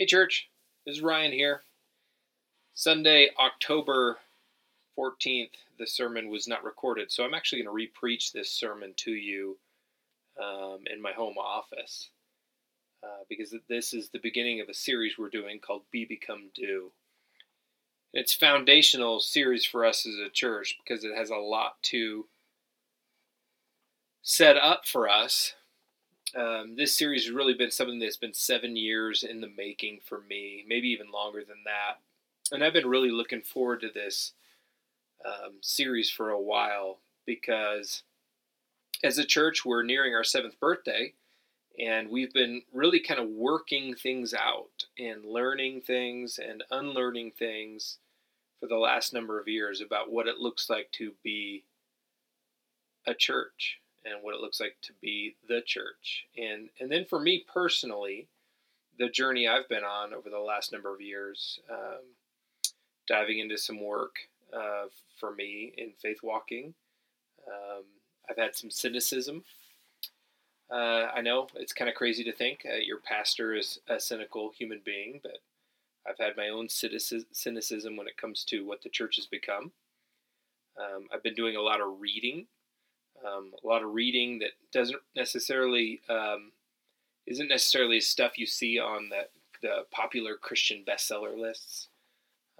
Hey, church. This is Ryan here. Sunday, October 14th, the sermon was not recorded, so I'm actually going to repreach this sermon to you um, in my home office uh, because this is the beginning of a series we're doing called Be Become Do. It's foundational series for us as a church because it has a lot to set up for us um, this series has really been something that's been seven years in the making for me, maybe even longer than that. And I've been really looking forward to this um, series for a while because as a church, we're nearing our seventh birthday, and we've been really kind of working things out and learning things and unlearning things for the last number of years about what it looks like to be a church and what it looks like to be the church. And and then for me personally, the journey I've been on over the last number of years, um, diving into some work uh, for me in faith walking. Um, I've had some cynicism. Uh, I know it's kind of crazy to think uh, your pastor is a cynical human being, but I've had my own cynicism when it comes to what the church has become. Um, I've been doing a lot of reading um, a lot of reading that doesn't necessarily um, isn't necessarily stuff you see on the the popular Christian bestseller lists,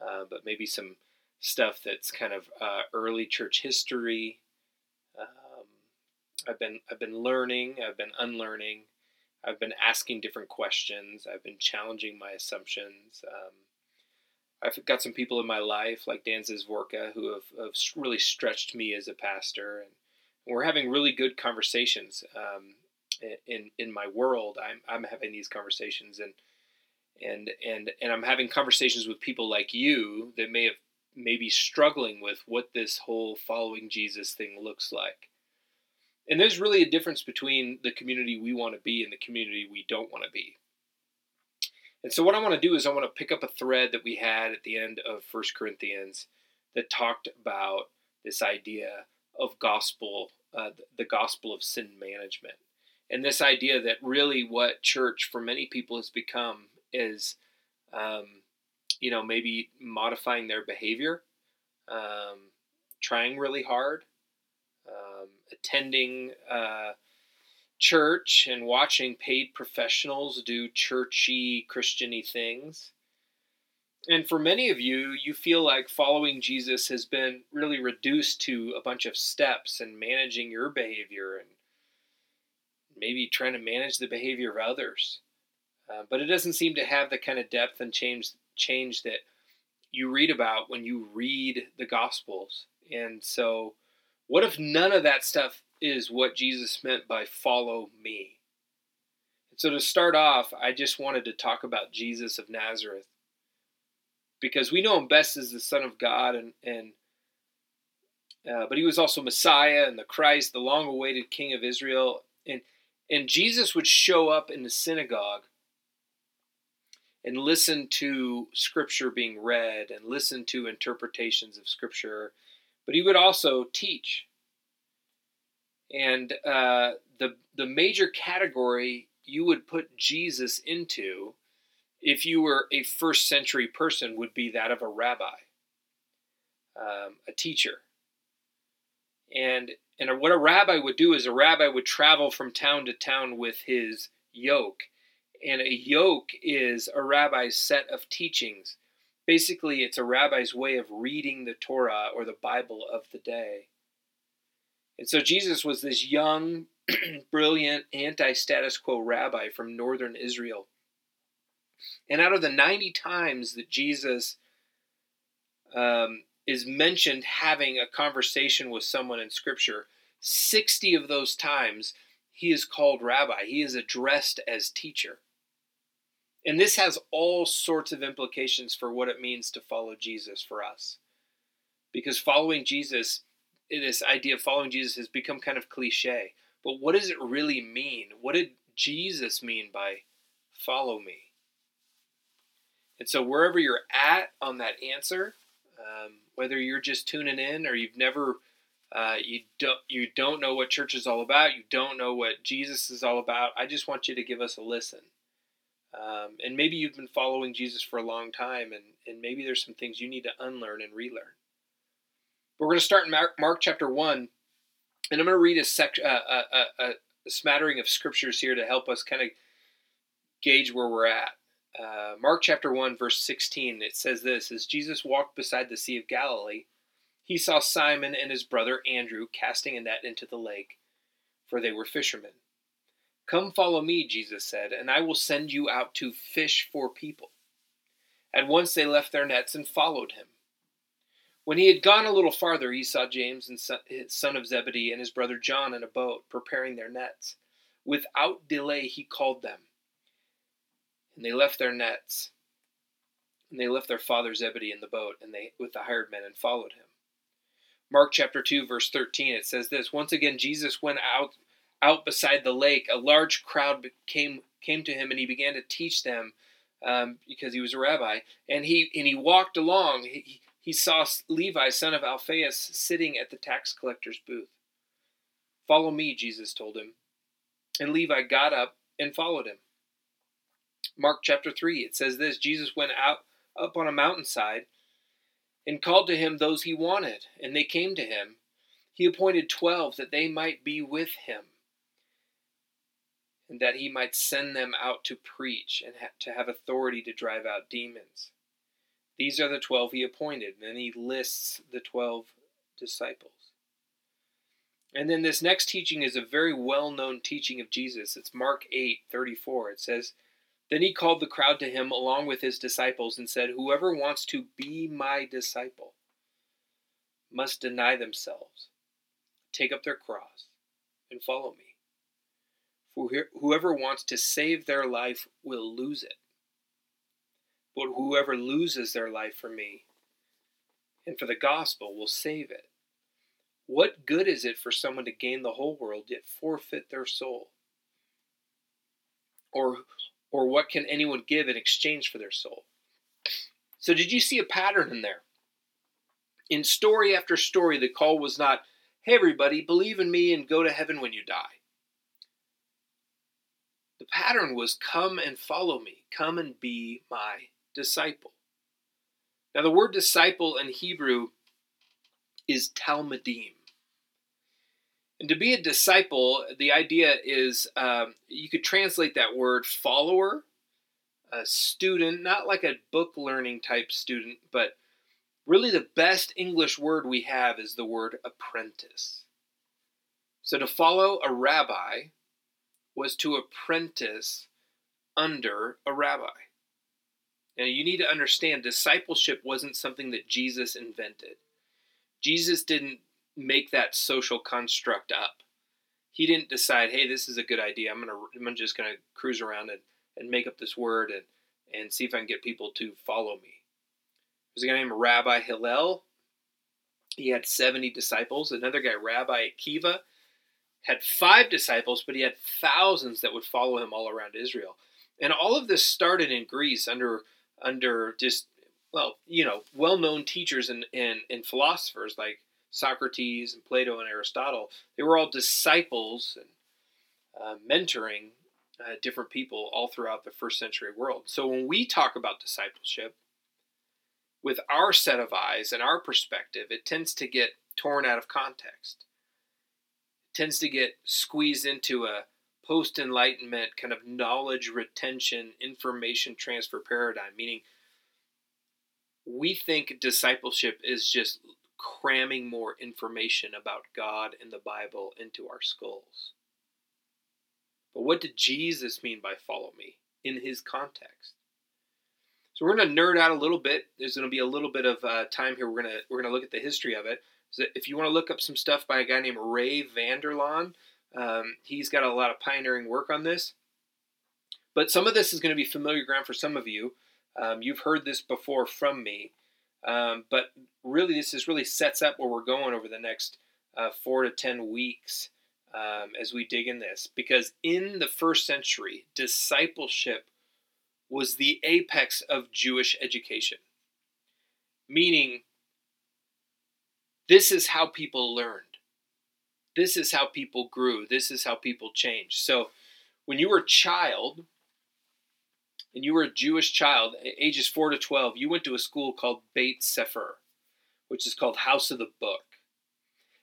uh, but maybe some stuff that's kind of uh, early church history. Um, I've been I've been learning. I've been unlearning. I've been asking different questions. I've been challenging my assumptions. Um, I've got some people in my life like Dan Zizvorka who have, have really stretched me as a pastor and we're having really good conversations um, in in my world. I'm I'm having these conversations and and and and I'm having conversations with people like you that may have maybe struggling with what this whole following Jesus thing looks like. And there's really a difference between the community we want to be and the community we don't want to be. And so what I want to do is I want to pick up a thread that we had at the end of First Corinthians that talked about this idea of gospel uh, the gospel of sin management. And this idea that really what church for many people has become is, um, you know, maybe modifying their behavior, um, trying really hard, um, attending uh, church and watching paid professionals do churchy, Christiany things, and for many of you, you feel like following Jesus has been really reduced to a bunch of steps and managing your behavior and maybe trying to manage the behavior of others. Uh, but it doesn't seem to have the kind of depth and change change that you read about when you read the Gospels. And so, what if none of that stuff is what Jesus meant by follow me? So, to start off, I just wanted to talk about Jesus of Nazareth because we know him best as the Son of God, and and uh, but he was also Messiah and the Christ, the long-awaited King of Israel, and and Jesus would show up in the synagogue and listen to Scripture being read and listen to interpretations of Scripture, but he would also teach. And uh, the the major category you would put Jesus into if you were a first century person, would be that of a rabbi, um, a teacher. And, and what a rabbi would do is a rabbi would travel from town to town with his yoke. And a yoke is a rabbi's set of teachings. Basically, it's a rabbi's way of reading the Torah or the Bible of the day. And so Jesus was this young, brilliant, anti status quo rabbi from northern Israel and out of the 90 times that Jesus um, is mentioned having a conversation with someone in Scripture, 60 of those times he is called rabbi. He is addressed as teacher. And this has all sorts of implications for what it means to follow Jesus for us. Because following Jesus, this idea of following Jesus has become kind of cliche. But what does it really mean? What did Jesus mean by follow me? And so wherever you're at on that answer, um, whether you're just tuning in or you've never, uh, you don't you don't know what church is all about, you don't know what Jesus is all about, I just want you to give us a listen. Um, and maybe you've been following Jesus for a long time, and, and maybe there's some things you need to unlearn and relearn. We're going to start in Mark, Mark chapter 1, and I'm going to read a, sec, uh, a, a, a smattering of scriptures here to help us kind of gauge where we're at. Uh, Mark chapter 1, verse 16, it says this As Jesus walked beside the Sea of Galilee, he saw Simon and his brother Andrew casting a net into the lake, for they were fishermen. Come follow me, Jesus said, and I will send you out to fish for people. At once they left their nets and followed him. When he had gone a little farther, he saw James and son of Zebedee and his brother John in a boat, preparing their nets. Without delay, he called them. And they left their nets, and they left their father Zebedee in the boat, and they with the hired men, and followed him. Mark chapter 2, verse 13, it says this Once again, Jesus went out out beside the lake, a large crowd came came to him, and he began to teach them um, because he was a rabbi. And he and he walked along. He, he saw Levi, son of Alphaeus, sitting at the tax collector's booth. Follow me, Jesus told him. And Levi got up and followed him. Mark chapter 3, it says this Jesus went out up on a mountainside and called to him those he wanted, and they came to him. He appointed twelve that they might be with him and that he might send them out to preach and ha- to have authority to drive out demons. These are the twelve he appointed. And then he lists the twelve disciples. And then this next teaching is a very well known teaching of Jesus. It's Mark 8 34. It says, Then he called the crowd to him along with his disciples and said, Whoever wants to be my disciple must deny themselves, take up their cross, and follow me. For whoever wants to save their life will lose it. But whoever loses their life for me and for the gospel will save it. What good is it for someone to gain the whole world yet forfeit their soul? Or, or what can anyone give in exchange for their soul? So, did you see a pattern in there? In story after story, the call was not, hey, everybody, believe in me and go to heaven when you die. The pattern was come and follow me, come and be my disciple. Now, the word disciple in Hebrew is talmidim. And to be a disciple, the idea is um, you could translate that word follower, a student, not like a book learning type student, but really the best English word we have is the word apprentice. So to follow a rabbi was to apprentice under a rabbi. Now, you need to understand discipleship wasn't something that Jesus invented. Jesus didn't make that social construct up. He didn't decide, hey, this is a good idea. I'm gonna, I'm just gonna cruise around and, and make up this word and, and see if I can get people to follow me. There's a guy named Rabbi Hillel. He had 70 disciples. Another guy, Rabbi Akiva, had five disciples, but he had thousands that would follow him all around Israel. And all of this started in Greece under under just well, you know, well-known teachers and, and, and philosophers like Socrates and Plato and Aristotle. They were all disciples and uh, mentoring uh, different people all throughout the first century world. So when we talk about discipleship, with our set of eyes and our perspective, it tends to get torn out of context It tends to get squeezed into a post enlightenment kind of knowledge retention, information transfer paradigm, meaning we think discipleship is just cramming more information about God and the Bible into our skulls. But what did Jesus mean by follow me in his context? So we're going to nerd out a little bit. There's going to be a little bit of uh, time here. We're going to we're going to look at the history of it. So if you want to look up some stuff by a guy named Ray Vander Laan, um, he's got a lot of pioneering work on this. But some of this is going to be familiar ground for some of you. Um, you've heard this before from me. Um, but really, this is really sets up where we're going over the next uh, four to ten weeks um, as we dig in this. Because in the first century, discipleship was the apex of Jewish education. Meaning, this is how people learned. This is how people grew. This is how people changed. So when you were a child, and you were a Jewish child, ages 4 to 12, you went to a school called Beit Sefer, which is called House of the Book.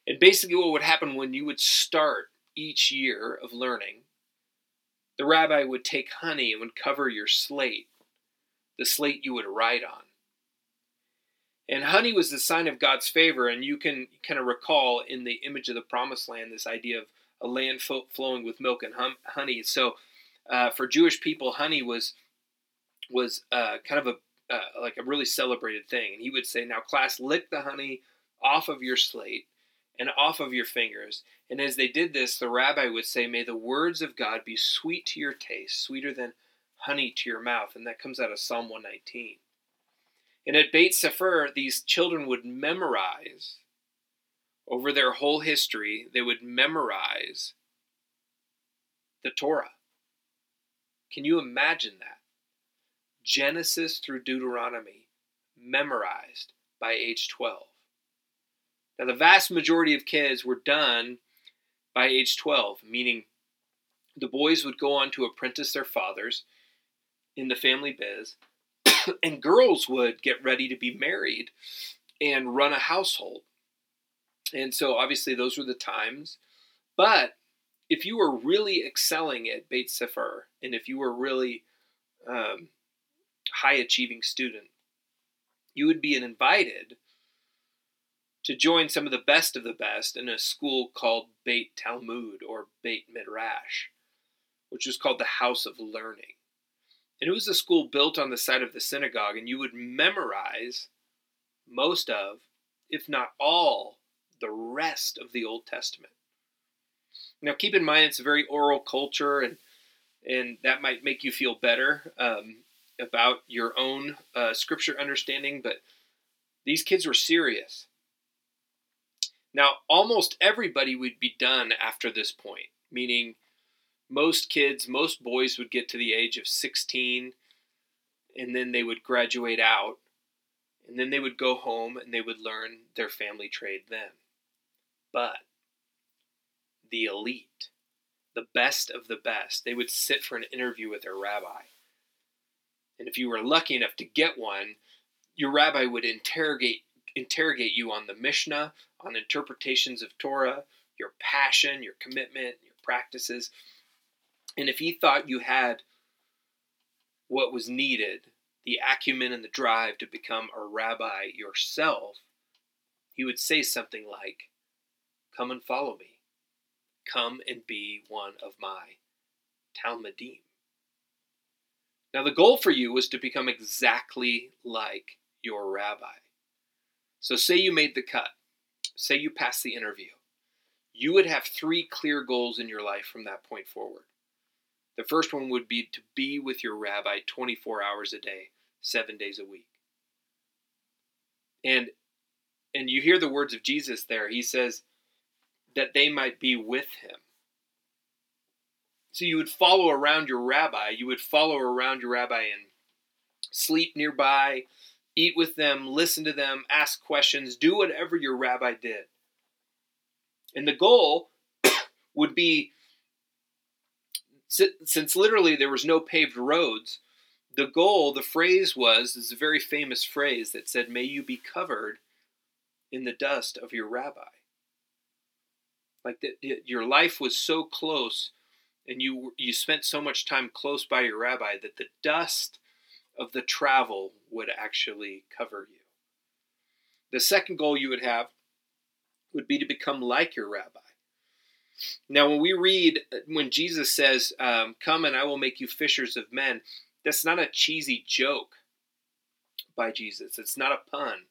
And basically, what would happen when you would start each year of learning, the rabbi would take honey and would cover your slate, the slate you would write on. And honey was the sign of God's favor, and you can kind of recall in the image of the promised land this idea of a land flowing with milk and hum- honey. So, uh, for Jewish people, honey was was uh, kind of a uh, like a really celebrated thing. And he would say, "Now, class, lick the honey off of your slate and off of your fingers." And as they did this, the rabbi would say, "May the words of God be sweet to your taste, sweeter than honey to your mouth." And that comes out of Psalm 119. And at Beit Sefer, these children would memorize over their whole history, they would memorize the Torah. Can you imagine that? Genesis through Deuteronomy, memorized by age 12. Now, the vast majority of kids were done by age 12, meaning the boys would go on to apprentice their fathers in the family biz, and girls would get ready to be married and run a household. And so obviously those were the times. But if you were really excelling at Beit Sefer, and if you were really um, high achieving student, you would be invited to join some of the best of the best in a school called Beit Talmud or Beit Midrash, which was called the House of Learning. And it was a school built on the site of the synagogue, and you would memorize most of, if not all, the rest of the Old Testament. Now, keep in mind it's a very oral culture, and and that might make you feel better um, about your own uh, scripture understanding. But these kids were serious. Now, almost everybody would be done after this point, meaning most kids, most boys would get to the age of 16 and then they would graduate out and then they would go home and they would learn their family trade then. But the elite, the best of the best, they would sit for an interview with their rabbi. And if you were lucky enough to get one, your rabbi would interrogate interrogate you on the Mishnah, on interpretations of Torah, your passion, your commitment, your practices. And if he thought you had what was needed, the acumen and the drive to become a rabbi yourself, he would say something like, Come and follow me. Come and be one of my Talmidim. Now, the goal for you was to become exactly like your rabbi. So, say you made the cut, say you passed the interview. You would have three clear goals in your life from that point forward. The first one would be to be with your rabbi 24 hours a day, seven days a week. And and you hear the words of Jesus there. He says that they might be with him. So you would follow around your rabbi. You would follow around your rabbi and sleep nearby, eat with them, listen to them, ask questions, do whatever your rabbi did. And the goal would be since literally there was no paved roads, the goal, the phrase was, this is a very famous phrase that said, May you be covered in the dust of your rabbi. Like that, your life was so close and you, you spent so much time close by your rabbi that the dust of the travel would actually cover you. The second goal you would have would be to become like your rabbi. Now, when we read, when Jesus says, um, Come and I will make you fishers of men, that's not a cheesy joke by Jesus. It's not a pun.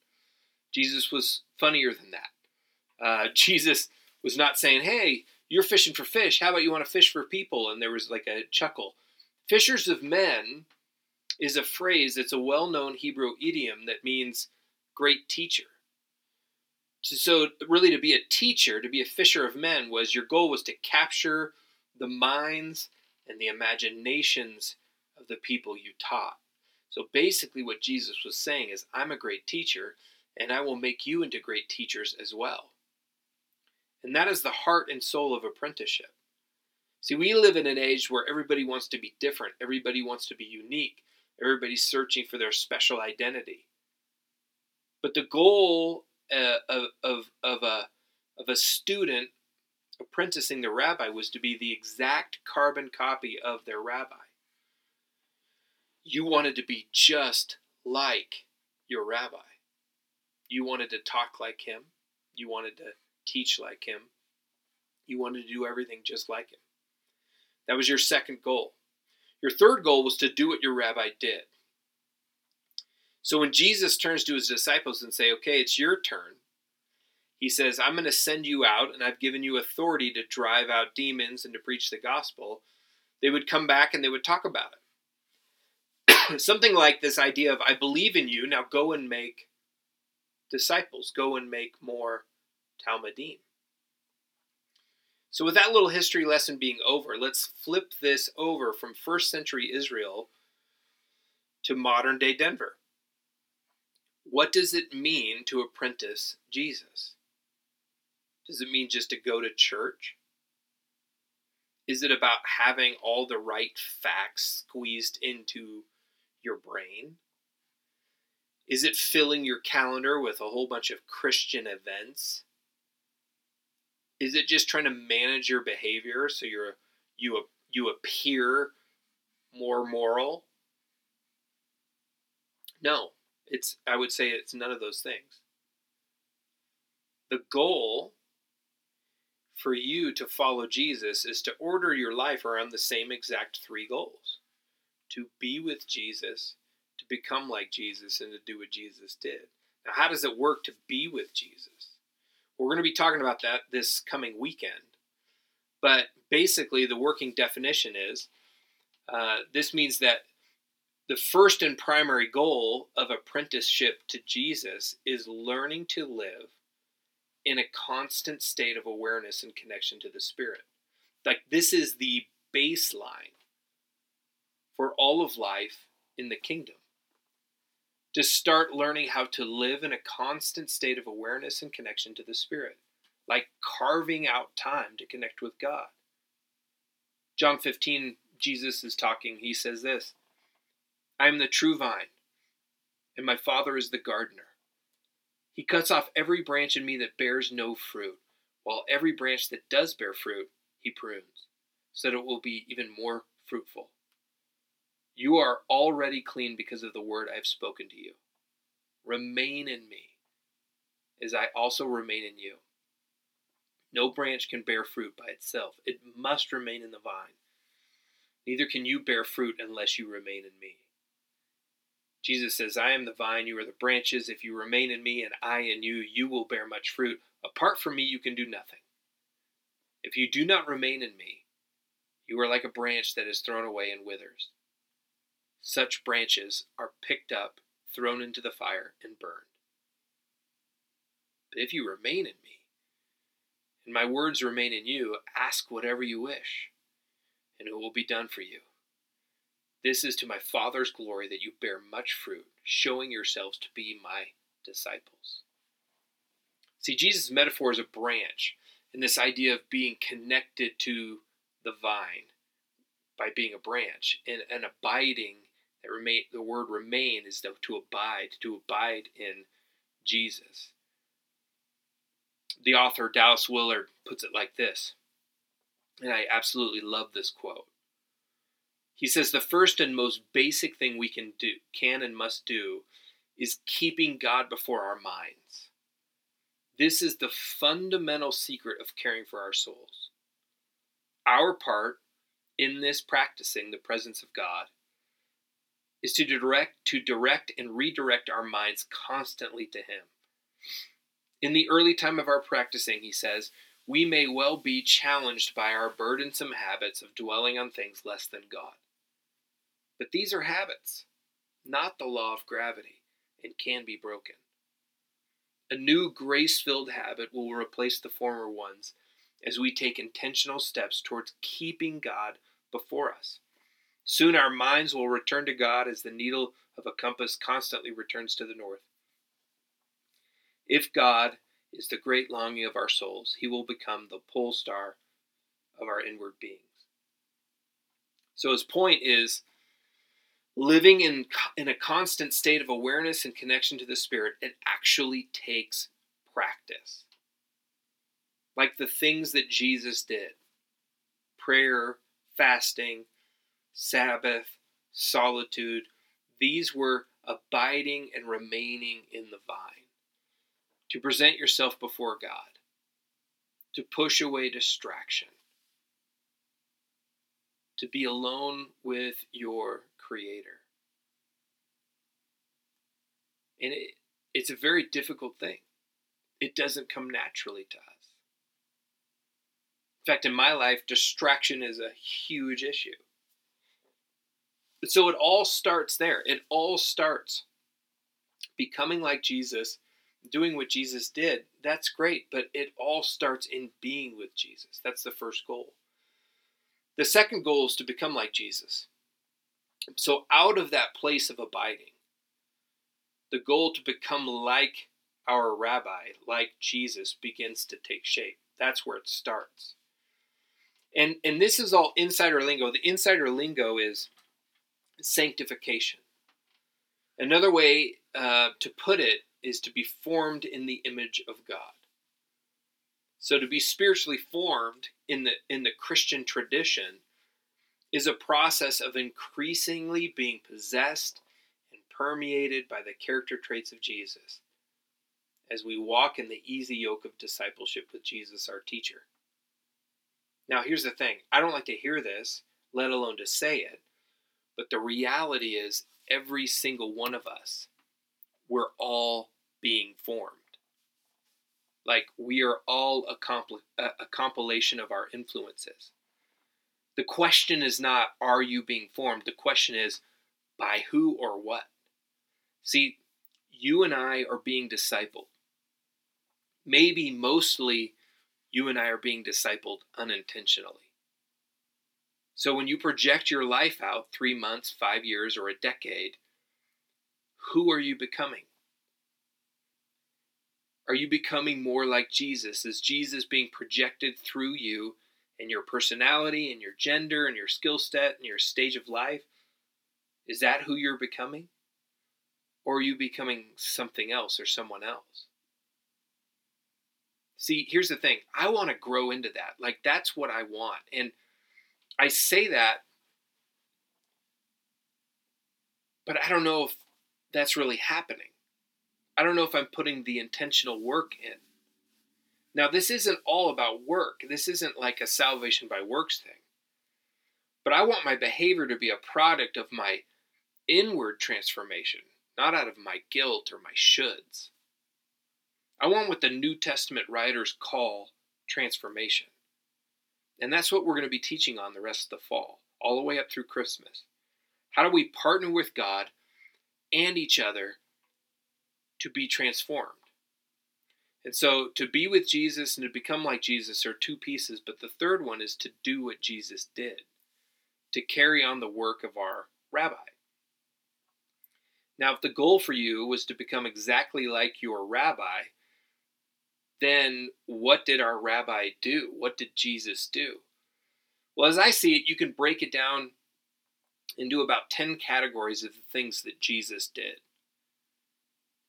Jesus was funnier than that. Uh, Jesus was not saying, Hey, you're fishing for fish. How about you want to fish for people? And there was like a chuckle. Fishers of men is a phrase that's a well known Hebrew idiom that means great teacher so really to be a teacher to be a fisher of men was your goal was to capture the minds and the imaginations of the people you taught so basically what jesus was saying is i'm a great teacher and i will make you into great teachers as well and that is the heart and soul of apprenticeship See, we live in an age where everybody wants to be different, everybody wants to be unique, everybody's searching for their special identity. But the goal uh, of, of, of, a, of a student apprenticing the rabbi was to be the exact carbon copy of their rabbi. You wanted to be just like your rabbi. You wanted to talk like him. You wanted to teach like him. You wanted to do everything just like him. That was your second goal. Your third goal was to do what your rabbi did. So when Jesus turns to his disciples and say, "Okay, it's your turn." He says, "I'm going to send you out and I've given you authority to drive out demons and to preach the gospel." They would come back and they would talk about it. Something like this idea of I believe in you, now go and make disciples, go and make more Talmidim. So, with that little history lesson being over, let's flip this over from first century Israel to modern day Denver. What does it mean to apprentice Jesus? Does it mean just to go to church? Is it about having all the right facts squeezed into your brain? Is it filling your calendar with a whole bunch of Christian events? Is it just trying to manage your behavior so you're you you appear more moral? No, it's I would say it's none of those things. The goal for you to follow Jesus is to order your life around the same exact three goals. To be with Jesus, to become like Jesus, and to do what Jesus did. Now, how does it work to be with Jesus? We're going to be talking about that this coming weekend. But basically, the working definition is uh, this means that the first and primary goal of apprenticeship to Jesus is learning to live in a constant state of awareness and connection to the Spirit. Like, this is the baseline for all of life in the kingdom to start learning how to live in a constant state of awareness and connection to the Spirit, like carving out time to connect with God. John 15, Jesus is talking. He says this I am the true vine, and my Father is the gardener. He cuts off every branch in me that bears no fruit, while every branch that does bear fruit, he prunes, so that it will be even more fruitful. You are already clean because of the word I have spoken to you. Remain in me, as I also remain in you. No branch can bear fruit by itself, it must remain in the vine. Neither can you bear fruit unless you remain in me. Jesus says, I am the vine, you are the branches. If you remain in me and I in you, you will bear much fruit. Apart from me, you can do nothing. If you do not remain in me, you are like a branch that is thrown away and withers. Such branches are picked up, thrown into the fire, and burned. But if you remain in me, and my words remain in you, ask whatever you wish, and it will be done for you. This is to my Father's glory that you bear much fruit, showing yourselves to be my disciples. See, Jesus' metaphor is a branch, and this idea of being connected to the vine by being a branch and, and abiding remain the word remain is to, to abide, to abide in Jesus. The author Dallas Willard puts it like this, and I absolutely love this quote. He says the first and most basic thing we can do, can and must do, is keeping God before our minds. This is the fundamental secret of caring for our souls. Our part in this practicing the presence of God is to direct to direct and redirect our minds constantly to him. In the early time of our practicing, he says, we may well be challenged by our burdensome habits of dwelling on things less than God. But these are habits, not the law of gravity, and can be broken. A new grace filled habit will replace the former ones as we take intentional steps towards keeping God before us. Soon our minds will return to God as the needle of a compass constantly returns to the north. If God is the great longing of our souls, he will become the pole star of our inward beings. So his point is living in, in a constant state of awareness and connection to the Spirit, it actually takes practice. Like the things that Jesus did prayer, fasting, Sabbath, solitude, these were abiding and remaining in the vine. To present yourself before God, to push away distraction, to be alone with your Creator. And it, it's a very difficult thing. It doesn't come naturally to us. In fact, in my life, distraction is a huge issue. So it all starts there. It all starts becoming like Jesus, doing what Jesus did. That's great, but it all starts in being with Jesus. That's the first goal. The second goal is to become like Jesus. So, out of that place of abiding, the goal to become like our rabbi, like Jesus, begins to take shape. That's where it starts. And, and this is all insider lingo. The insider lingo is sanctification. Another way uh, to put it is to be formed in the image of God. So to be spiritually formed in the in the Christian tradition is a process of increasingly being possessed and permeated by the character traits of Jesus as we walk in the easy yoke of discipleship with Jesus our teacher. Now here's the thing, I don't like to hear this, let alone to say it, but the reality is every single one of us we're all being formed. Like we are all a, compl- a compilation of our influences. The question is not, are you being formed? The question is, by who or what? See, you and I are being discipled. Maybe mostly you and I are being discipled unintentionally. So when you project your life out three months, five years, or a decade, who are you becoming? Are you becoming more like Jesus? Is Jesus being projected through you and your personality and your gender and your skill set and your stage of life? Is that who you're becoming? Or are you becoming something else or someone else? See, here's the thing I want to grow into that. Like, that's what I want. And I say that, but I don't know if that's really happening. I don't know if I'm putting the intentional work in. Now, this isn't all about work. This isn't like a salvation by works thing. But I want my behavior to be a product of my inward transformation, not out of my guilt or my shoulds. I want what the New Testament writers call transformation. And that's what we're going to be teaching on the rest of the fall, all the way up through Christmas. How do we partner with God and each other to be transformed? And so to be with Jesus and to become like Jesus are two pieces, but the third one is to do what Jesus did, to carry on the work of our rabbi. Now, if the goal for you was to become exactly like your rabbi, then what did our rabbi do? What did Jesus do? Well, as I see it, you can break it down into about 10 categories of the things that Jesus did.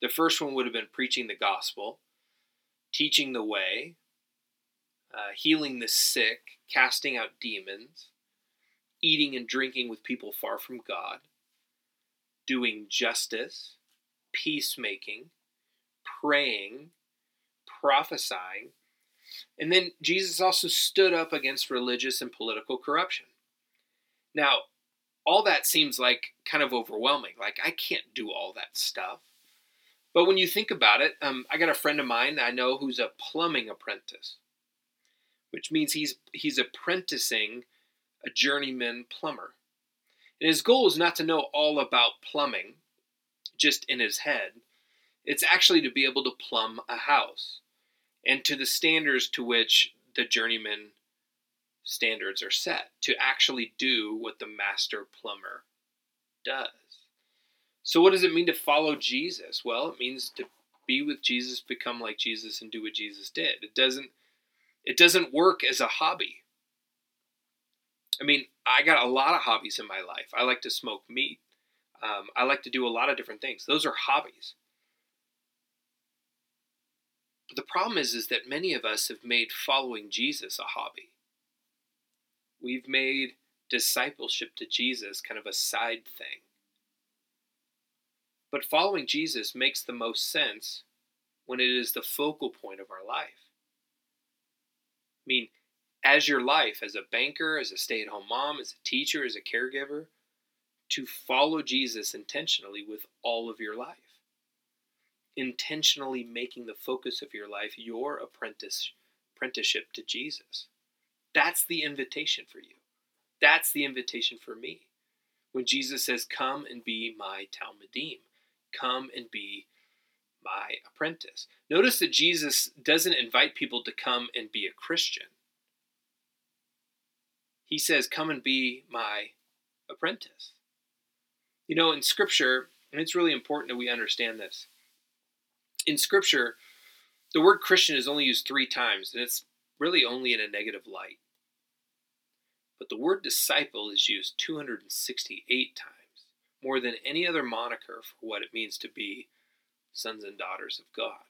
The first one would have been preaching the gospel teaching the way, uh, healing the sick, casting out demons, eating and drinking with people far from God, doing justice, peacemaking, praying, prophesying. And then Jesus also stood up against religious and political corruption. Now, all that seems like kind of overwhelming. Like, I can't do all that stuff. But when you think about it, um, I got a friend of mine I know who's a plumbing apprentice, which means he's he's apprenticing a journeyman plumber. And his goal is not to know all about plumbing, just in his head. It's actually to be able to plumb a house, and to the standards to which the journeyman standards are set, to actually do what the master plumber does. So, what does it mean to follow Jesus? Well, it means to be with Jesus, become like Jesus, and do what Jesus did. It doesn't. It doesn't work as a hobby. I mean, I got a lot of hobbies in my life. I like to smoke meat. Um, I like to do a lot of different things. Those are hobbies. But the problem is, is that many of us have made following Jesus a hobby. We've made discipleship to Jesus kind of a side thing. But following Jesus makes the most sense when it is the focal point of our life. I mean, as your life, as a banker, as a stay at home mom, as a teacher, as a caregiver, to follow Jesus intentionally with all of your life. Intentionally making the focus of your life your apprentice, apprenticeship to Jesus. That's the invitation for you. That's the invitation for me. When Jesus says, Come and be my Talmidim, come and be my apprentice. Notice that Jesus doesn't invite people to come and be a Christian. He says, Come and be my apprentice. You know, in Scripture, and it's really important that we understand this. In Scripture, the word Christian is only used three times, and it's really only in a negative light. But the word disciple is used 268 times, more than any other moniker for what it means to be sons and daughters of God.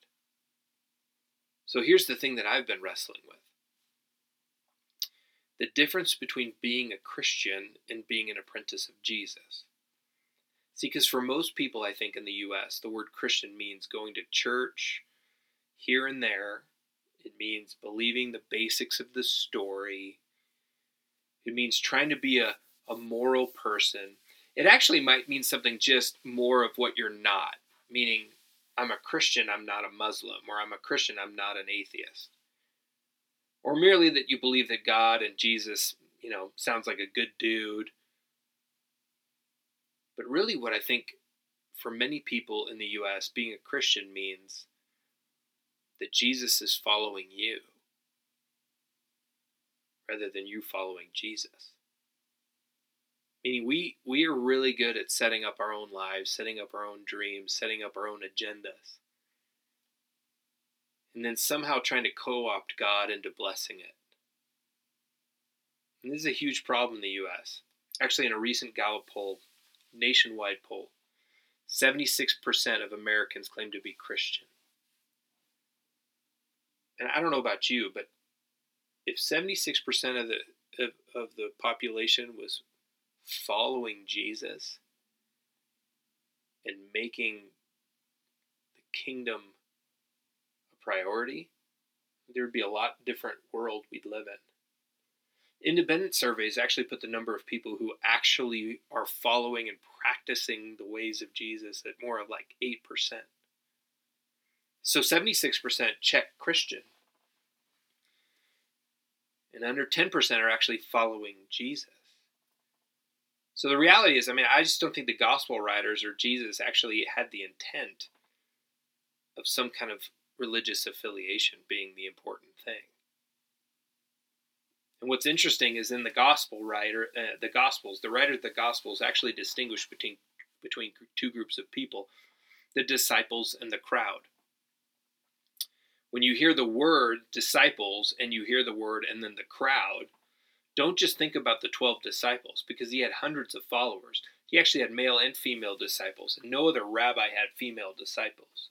So here's the thing that I've been wrestling with the difference between being a Christian and being an apprentice of Jesus. See, because for most people, I think in the U.S., the word Christian means going to church here and there. It means believing the basics of the story. It means trying to be a, a moral person. It actually might mean something just more of what you're not, meaning I'm a Christian, I'm not a Muslim, or I'm a Christian, I'm not an atheist. Or merely that you believe that God and Jesus, you know, sounds like a good dude but really, what I think for many people in the U.S., being a Christian means that Jesus is following you rather than you following Jesus. Meaning, we, we are really good at setting up our own lives, setting up our own dreams, setting up our own agendas, and then somehow trying to co opt God into blessing it. And this is a huge problem in the U.S. Actually, in a recent Gallup poll, nationwide poll 76% of Americans claim to be Christian. And I don't know about you, but if 76% of the of, of the population was following Jesus and making the kingdom a priority, there would be a lot different world we'd live in. Independent surveys actually put the number of people who actually are following and practicing the ways of Jesus at more of like 8%. So 76% check Christian. And under 10% are actually following Jesus. So the reality is, I mean, I just don't think the gospel writers or Jesus actually had the intent of some kind of religious affiliation being the important thing. And what's interesting is in the gospel writer, uh, the gospels, the writer of the gospels actually distinguished between between two groups of people, the disciples and the crowd. When you hear the word disciples and you hear the word and then the crowd, don't just think about the 12 disciples because he had hundreds of followers. He actually had male and female disciples, and no other rabbi had female disciples.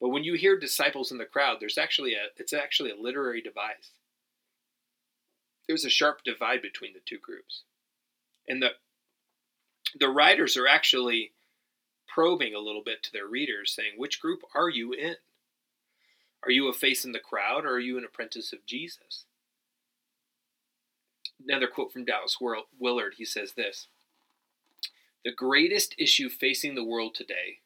But when you hear disciples in the crowd, there's actually a it's actually a literary device there's a sharp divide between the two groups. And the the writers are actually probing a little bit to their readers, saying, which group are you in? Are you a face in the crowd or are you an apprentice of Jesus? Another quote from Dallas Willard he says this The greatest issue facing the world today,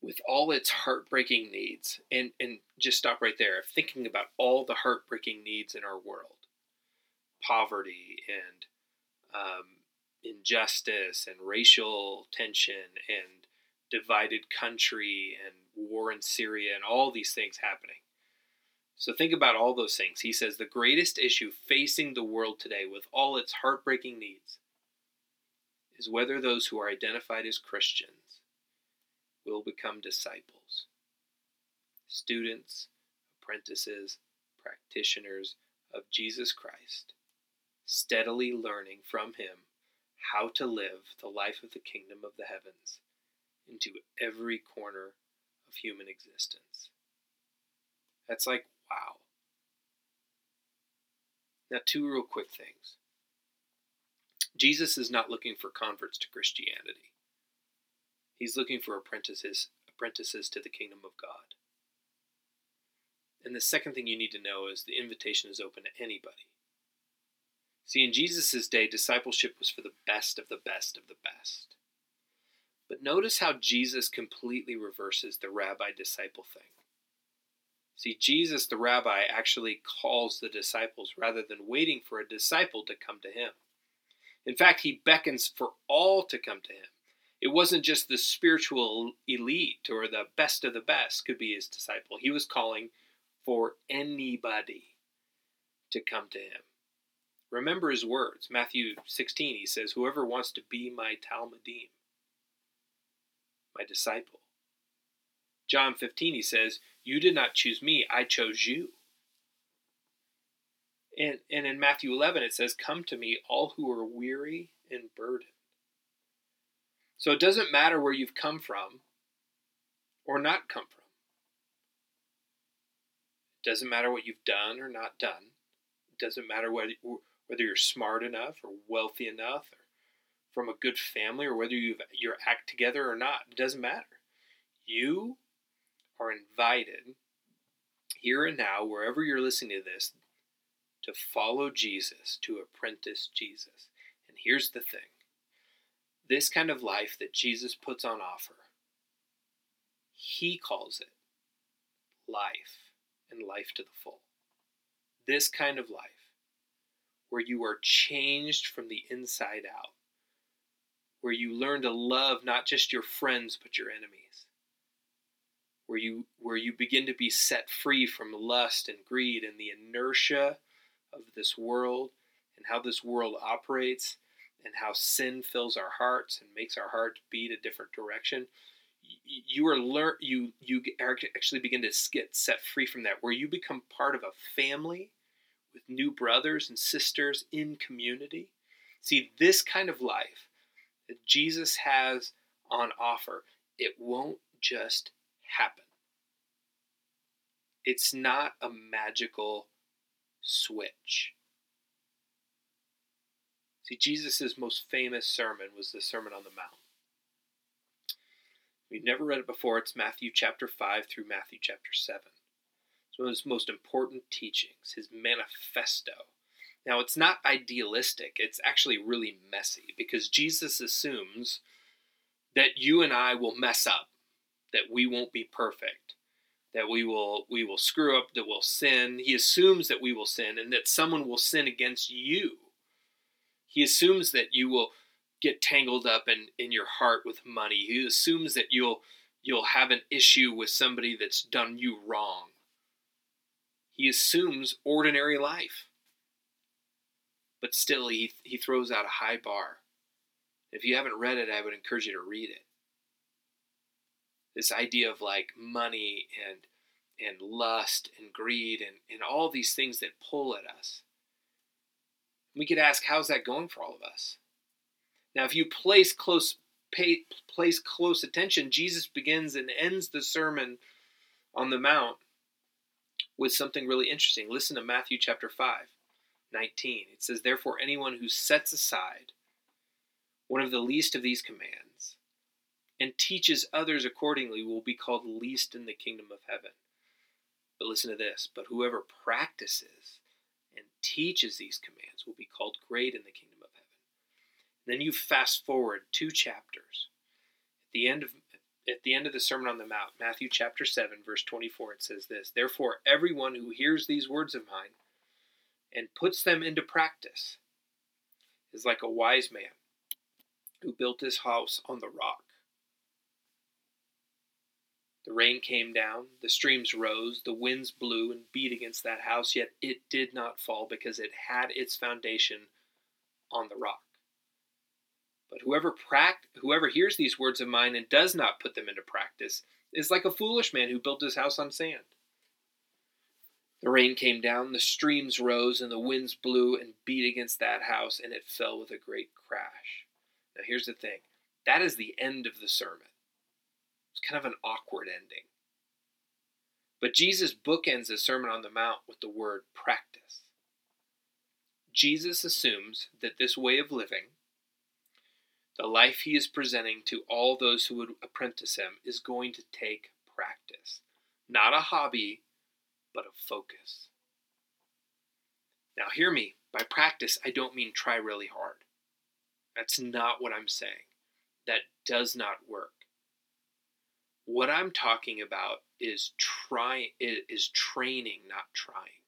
with all its heartbreaking needs, and, and just stop right there, thinking about all the heartbreaking needs in our world poverty and um, injustice and racial tension and divided country and war in Syria and all these things happening. So think about all those things. He says the greatest issue facing the world today with all its heartbreaking needs is whether those who are identified as Christians will become disciples, students, apprentices, practitioners of Jesus Christ steadily learning from him how to live the life of the kingdom of the heavens into every corner of human existence. That's like, wow. Now, two real quick things. Jesus is not looking for converts to Christianity. He's looking for apprentices apprentices to the kingdom of God. And the second thing you need to know is the invitation is open to anybody. See, in Jesus' day, discipleship was for the best of the best of the best. But notice how Jesus completely reverses the rabbi disciple thing. See, Jesus, the rabbi, actually calls the disciples rather than waiting for a disciple to come to him. In fact, he beckons for all to come to him. It wasn't just the spiritual elite or the best of the best could be his disciple. He was calling for anybody to come to him. Remember his words. Matthew 16, he says, Whoever wants to be my Talmidim, my disciple. John 15, he says, You did not choose me, I chose you. And, and in Matthew 11, it says, Come to me, all who are weary and burdened. So it doesn't matter where you've come from or not come from. It doesn't matter what you've done or not done. It doesn't matter whether, whether you're smart enough or wealthy enough or from a good family or whether you've your act together or not. It doesn't matter. You are invited here and now, wherever you're listening to this, to follow Jesus, to apprentice Jesus. And here's the thing this kind of life that Jesus puts on offer, he calls it life and life to the full. This kind of life, where you are changed from the inside out, where you learn to love not just your friends but your enemies, where you where you begin to be set free from lust and greed and the inertia of this world and how this world operates and how sin fills our hearts and makes our hearts beat a different direction. You are learn you you actually begin to get set free from that where you become part of a family with new brothers and sisters in community see this kind of life that jesus has on offer it won't just happen it's not a magical switch See, Jesus' most famous sermon was the Sermon on the Mount. We've never read it before. It's Matthew chapter 5 through Matthew chapter 7. It's one of his most important teachings, his manifesto. Now, it's not idealistic, it's actually really messy because Jesus assumes that you and I will mess up, that we won't be perfect, that we will we will screw up, that we'll sin. He assumes that we will sin and that someone will sin against you he assumes that you will get tangled up in, in your heart with money. He assumes that you'll you'll have an issue with somebody that's done you wrong. He assumes ordinary life. But still he he throws out a high bar. If you haven't read it, I would encourage you to read it. This idea of like money and and lust and greed and, and all these things that pull at us. We could ask, how's that going for all of us? Now, if you place close pay, place close attention, Jesus begins and ends the sermon on the mount with something really interesting. Listen to Matthew chapter 5, 19. It says, Therefore, anyone who sets aside one of the least of these commands and teaches others accordingly will be called least in the kingdom of heaven. But listen to this but whoever practices and teaches these commands will be called great in the kingdom of heaven. then you fast forward two chapters. At the end of at the end of the Sermon on the Mount, Matthew chapter 7, verse 24, it says this Therefore, everyone who hears these words of mine and puts them into practice is like a wise man who built his house on the rock. The rain came down, the streams rose, the winds blew and beat against that house, yet it did not fall because it had its foundation on the rock. But whoever pract- whoever hears these words of mine and does not put them into practice is like a foolish man who built his house on sand. The rain came down, the streams rose, and the winds blew and beat against that house, and it fell with a great crash. Now, here's the thing that is the end of the sermon. It's kind of an awkward ending. But Jesus bookends the Sermon on the Mount with the word practice. Jesus assumes that this way of living, the life he is presenting to all those who would apprentice him, is going to take practice. Not a hobby, but a focus. Now, hear me. By practice, I don't mean try really hard. That's not what I'm saying. That does not work. What I'm talking about is trying is training, not trying.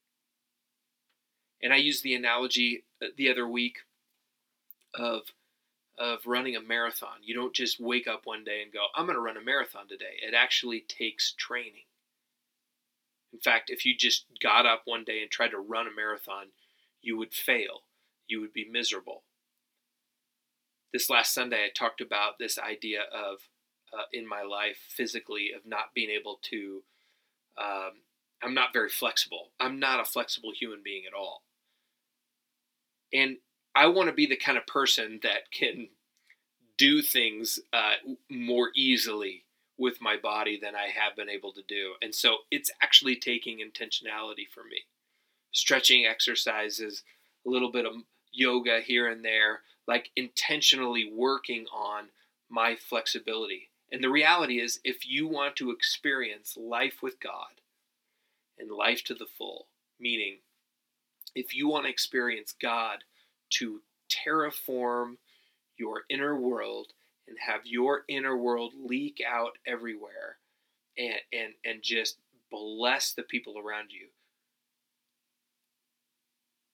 And I used the analogy uh, the other week of of running a marathon. You don't just wake up one day and go, "I'm going to run a marathon today." It actually takes training. In fact, if you just got up one day and tried to run a marathon, you would fail. You would be miserable. This last Sunday, I talked about this idea of uh, in my life physically of not being able to. Um, I'm not very flexible. I'm not a flexible human being at all. And I want to be the kind of person that can do things uh, more easily with my body than I have been able to do. And so it's actually taking intentionality for me. Stretching exercises, a little bit of yoga here and there, like intentionally working on my flexibility. And the reality is, if you want to experience life with God and life to the full, meaning if you want to experience God to terraform your inner world and have your inner world leak out everywhere and and and just bless the people around you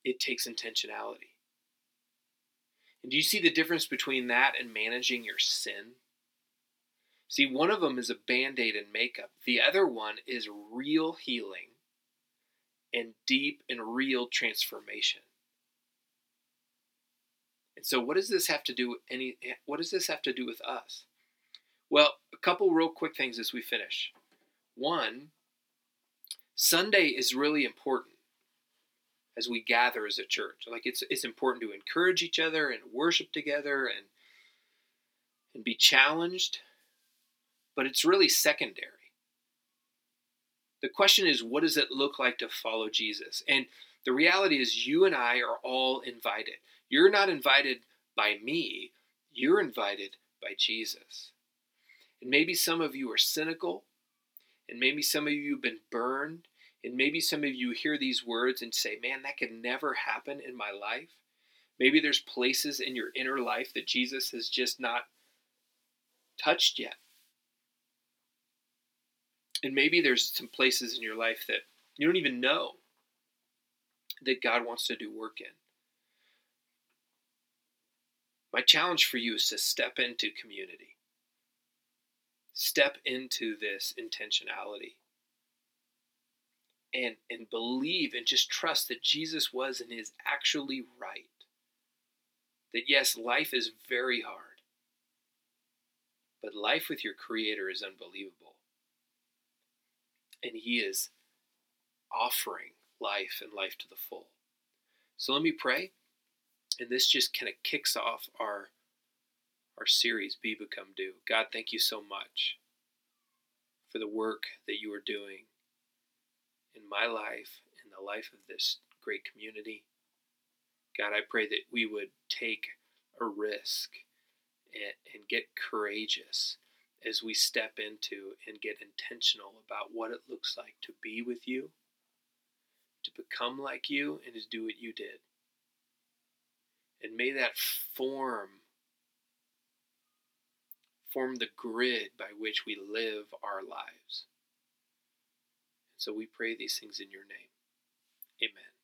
it takes intentionality. And do you see the difference between that and managing your sin? See one of them is a band-aid and makeup. The other one is real healing and deep and real transformation and so, what does this have to do? Any? What does this have to do with us? Well, a couple real quick things as we finish. One, Sunday is really important as we gather as a church. Like it's it's important to encourage each other and worship together and and be challenged, but it's really secondary. The question is, what does it look like to follow Jesus? And the reality is, you and I are all invited. You're not invited by me, you're invited by Jesus. And maybe some of you are cynical, and maybe some of you have been burned, and maybe some of you hear these words and say, Man, that could never happen in my life. Maybe there's places in your inner life that Jesus has just not touched yet. And maybe there's some places in your life that you don't even know that God wants to do work in. My challenge for you is to step into community. Step into this intentionality. And, and believe and just trust that Jesus was and is actually right. That yes, life is very hard, but life with your Creator is unbelievable. And He is offering life and life to the full. So let me pray and this just kind of kicks off our our series be become do. God thank you so much for the work that you are doing in my life in the life of this great community. God i pray that we would take a risk and, and get courageous as we step into and get intentional about what it looks like to be with you to become like you and to do what you did and may that form form the grid by which we live our lives. So we pray these things in your name. Amen.